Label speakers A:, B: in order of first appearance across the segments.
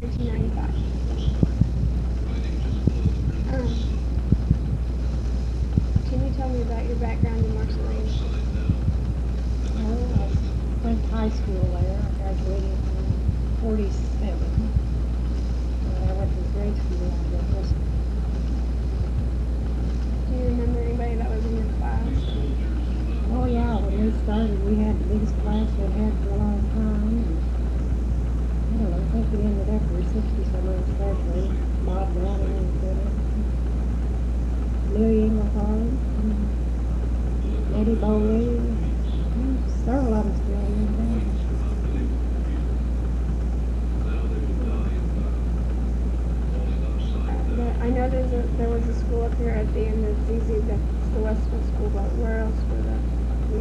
A: 1995. Um, can you tell me about your background in Marceline?
B: Well, I went to high school there. I graduated in forty-seven. And I went to grade school out there. It
A: Do you remember anybody that was in your class?
B: Oh, yeah, when we started, we had the biggest class we'd had for a long time. and I don't know, I think we ended up with sixty some of us graduated. Bob Downing was in it. Louis Engelhard. Eddie Bowie. mm, Several of them still in there.
A: Uh, there- I know there's a, there was a school up here at the end of ZZ, that's the Westville School, but where else were the, we,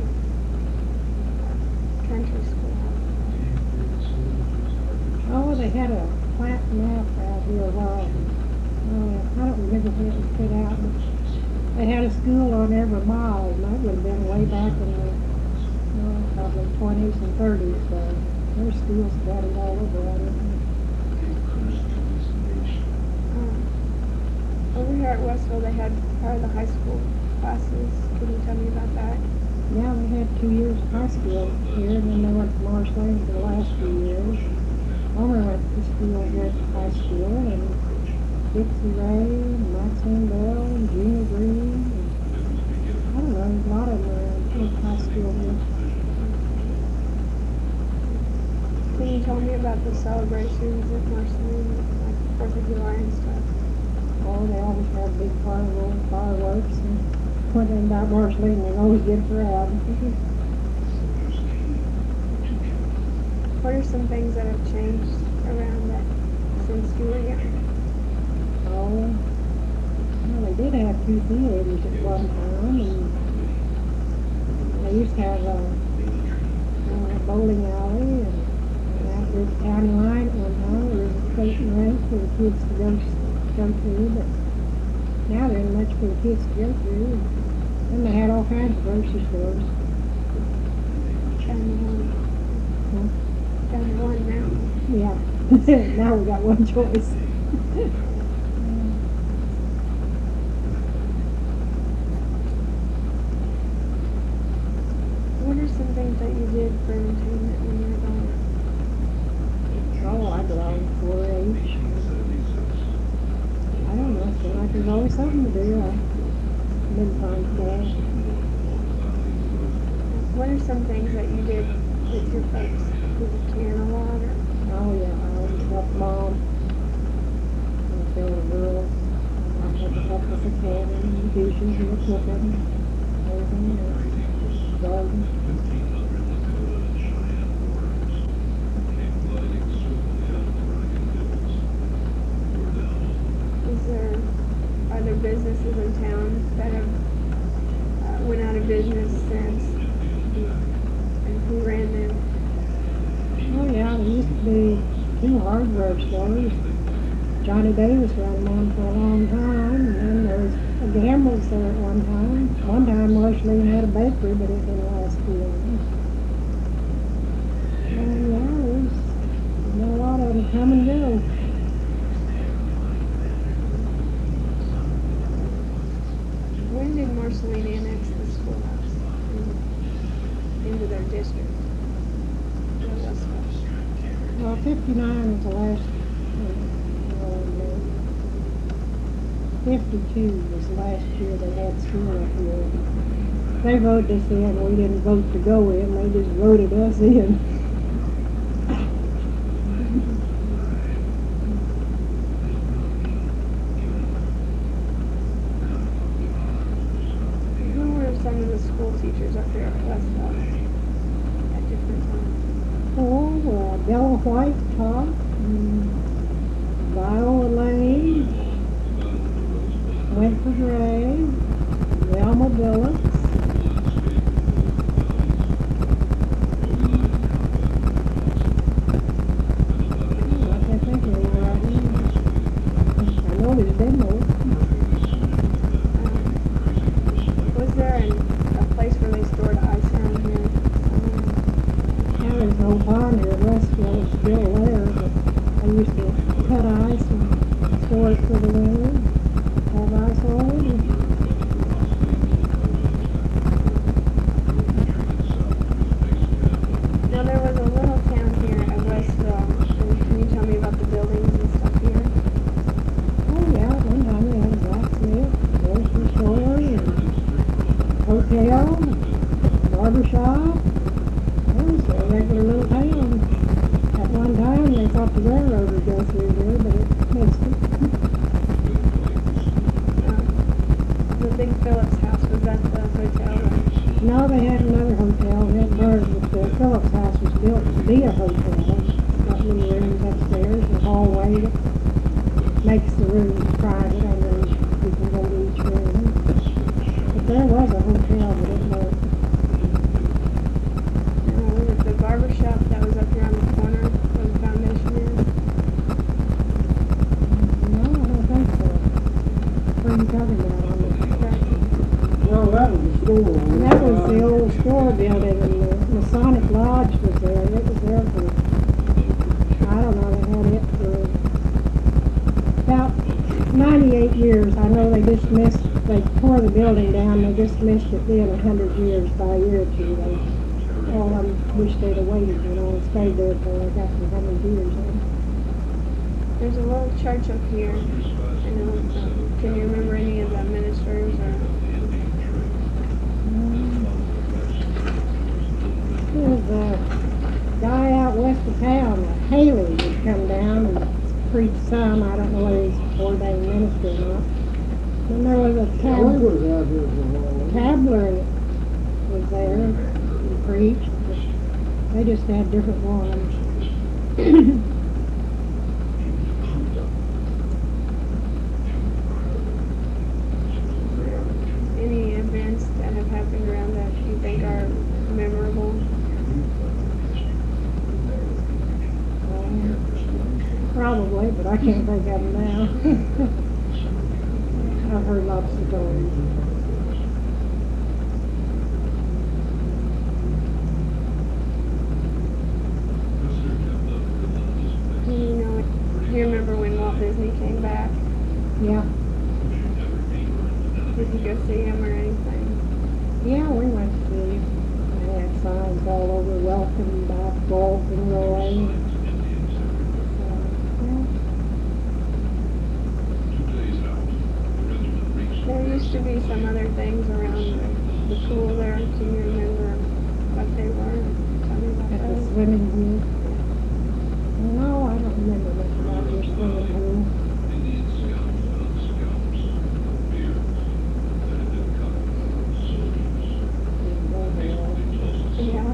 A: country school?
B: Oh, they had a plant map out here a while. Uh, I don't remember when it was put out, but they had a school on every mile, and that would have been way back in the, uh, probably twenties and thirties, so there's schools scattered all over out here.
A: Um, Over here at Westville, they had part of the high school classes. Can you tell me about that?
B: Yeah, we had two years of high school here, and then they went to Marceline for the last few years. Homer went to at the high school, and Dixie Ray, Maxine Bell, Gina Green, and I don't know, a lot of them around in high school here.
A: Can you tell me about the celebrations at Marceline, like Fourth of July and stuff?
B: Oh, they always have big carnival fireworks, and when they got Marceline, they always get a crowd.
A: What are some things that have changed around that since you were young?
B: Oh, well, they did have two theaters at one time, and they used to have a, a bowling alley, and, and after the county line at one time, there was a skating rink for the kids to go, s- go to, but now there isn't much for the kids to go to. Then they had all kinds of grocery stores.
A: One,
B: Huh?
A: Um, down one now.
B: Yeah, now we got one choice.
A: What are some things that you did for entertainment when you were growing up?
B: Oh, I belong to 4-H. I don't know, I feel like there's always something to do. I've been fun for.
A: What are some things that you did with your folks? You can a lot or?
B: Oh, yeah, I always help mom. There were girls, I had to help with the canning, the dishes, and the cooking, everything else. Garden.
A: Is there, are there businesses in town that have, uh, went out of business since? And who ran them?
B: Oh, yeah, there used to be hardware stores. Johnny Davis ran one for a long time, and then there was a Gamble's there at one time. One time Marceline had a bakery, but it didn't last too long. 59 was the last uh, uh, 52 was last year they had school up here. They voted us in. We didn't vote to go in. They just voted us in.
A: Who were some of the school teachers up
B: here? Uh, White and Viola Lane, Winfred Ray, Velma Billups. Hmm, I can't think of any right now. I know there's been more.
A: Um, Was there an, a place where they stored ice around here? somewhere?
B: Now there's no pond here, Westville is still there, but I used to for the winter. Have ice on.
A: Now, there was a little town here at Westville. And can you tell me about the buildings and stuff here?
B: Oh, yeah, one time we had a blacksmith, grocery store, and hotel, barber shop. It was a regular little town. At one time, they thought the railroad would go through there, but it missed it.
A: Um, the Big Phillips house, was that the hotel? or-
B: No, they had another hotel, it burned, but the Phillips house was built to be a hotel. Got little rooms upstairs, a hallway that makes the rooms private, and then you can go to each room. But there was a hotel, but it was,
A: Uh, was it the barber shop that was up here on the corner where the foundation is?
B: no, I don't think so. What are you talking about on the,
C: Well, that was the store.
B: That was the old store building, and the Masonic Lodge was there, it was there for, I don't know, they had it for about ninety-eight years. I know they just missed, they tore the building down, they just missed it being a hundred years by a year or two. They, of them wish they'd have waited, you know, and stayed there for like after a hundred years.
A: There's a little church up here. I know, um, can you remember any of the ministers or?
B: There's a guy out west of town, Haley, would come down and preach some, I don't know whether he's ordained minister or not. Then there was a tab-
C: was out here for a while.
B: Tabler was there and preached, they just had different ones.
A: Any events that have happened around that you think are memorable?
B: Um, Probably, but I can't think of them now. I've heard lots of stories.
A: Do you know, do you remember when Walt Disney came back?
B: Yeah,
A: Did you go see him or anything?
B: yeah, we went to see him. They had signs all over, welcome back, Walt and Roy. So,
A: used be some other things around the, the pool there. Can you remember what they were? Tell me about
B: At the
A: those.
B: swimming pool. No, I don't remember much about your swimming pool. Didn't go there.
A: Yeah.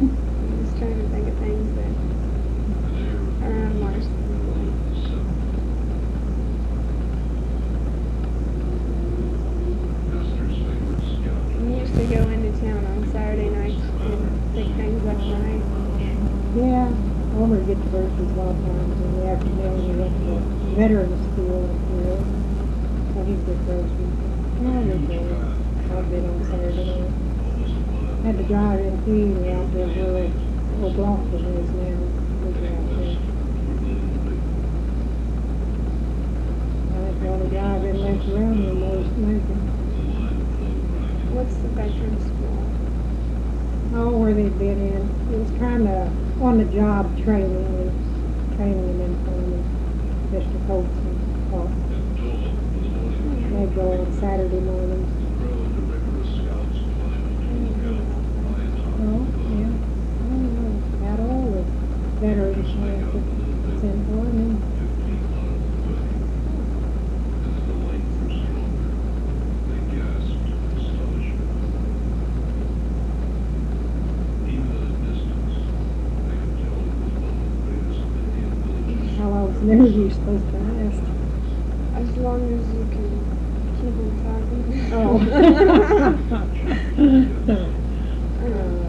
A: I'm just trying to think of things that are around Marston. We used to go into town on Saturday nights and pick things up, right?
B: Yeah, Homer would get the groceries a lot of times in the afternoon. We went to veterans school up here. So he'd get groceries. No, we did. I've been on Saturday night. Had to drive in theater out there where old Bluffton is now. Go out there. I think the only drive-in left around here was Macon.
A: What's the veteran school?
B: Oh, where they'd been in. It was kind of on-the-job training. It was training in farming. Mr. Colson taught. They'd go on Saturday mornings. Oh, yeah. I don't know about all the veterans camps that's else. There's supposed to.
A: As long as you can keep them talking.
B: Oh. uh,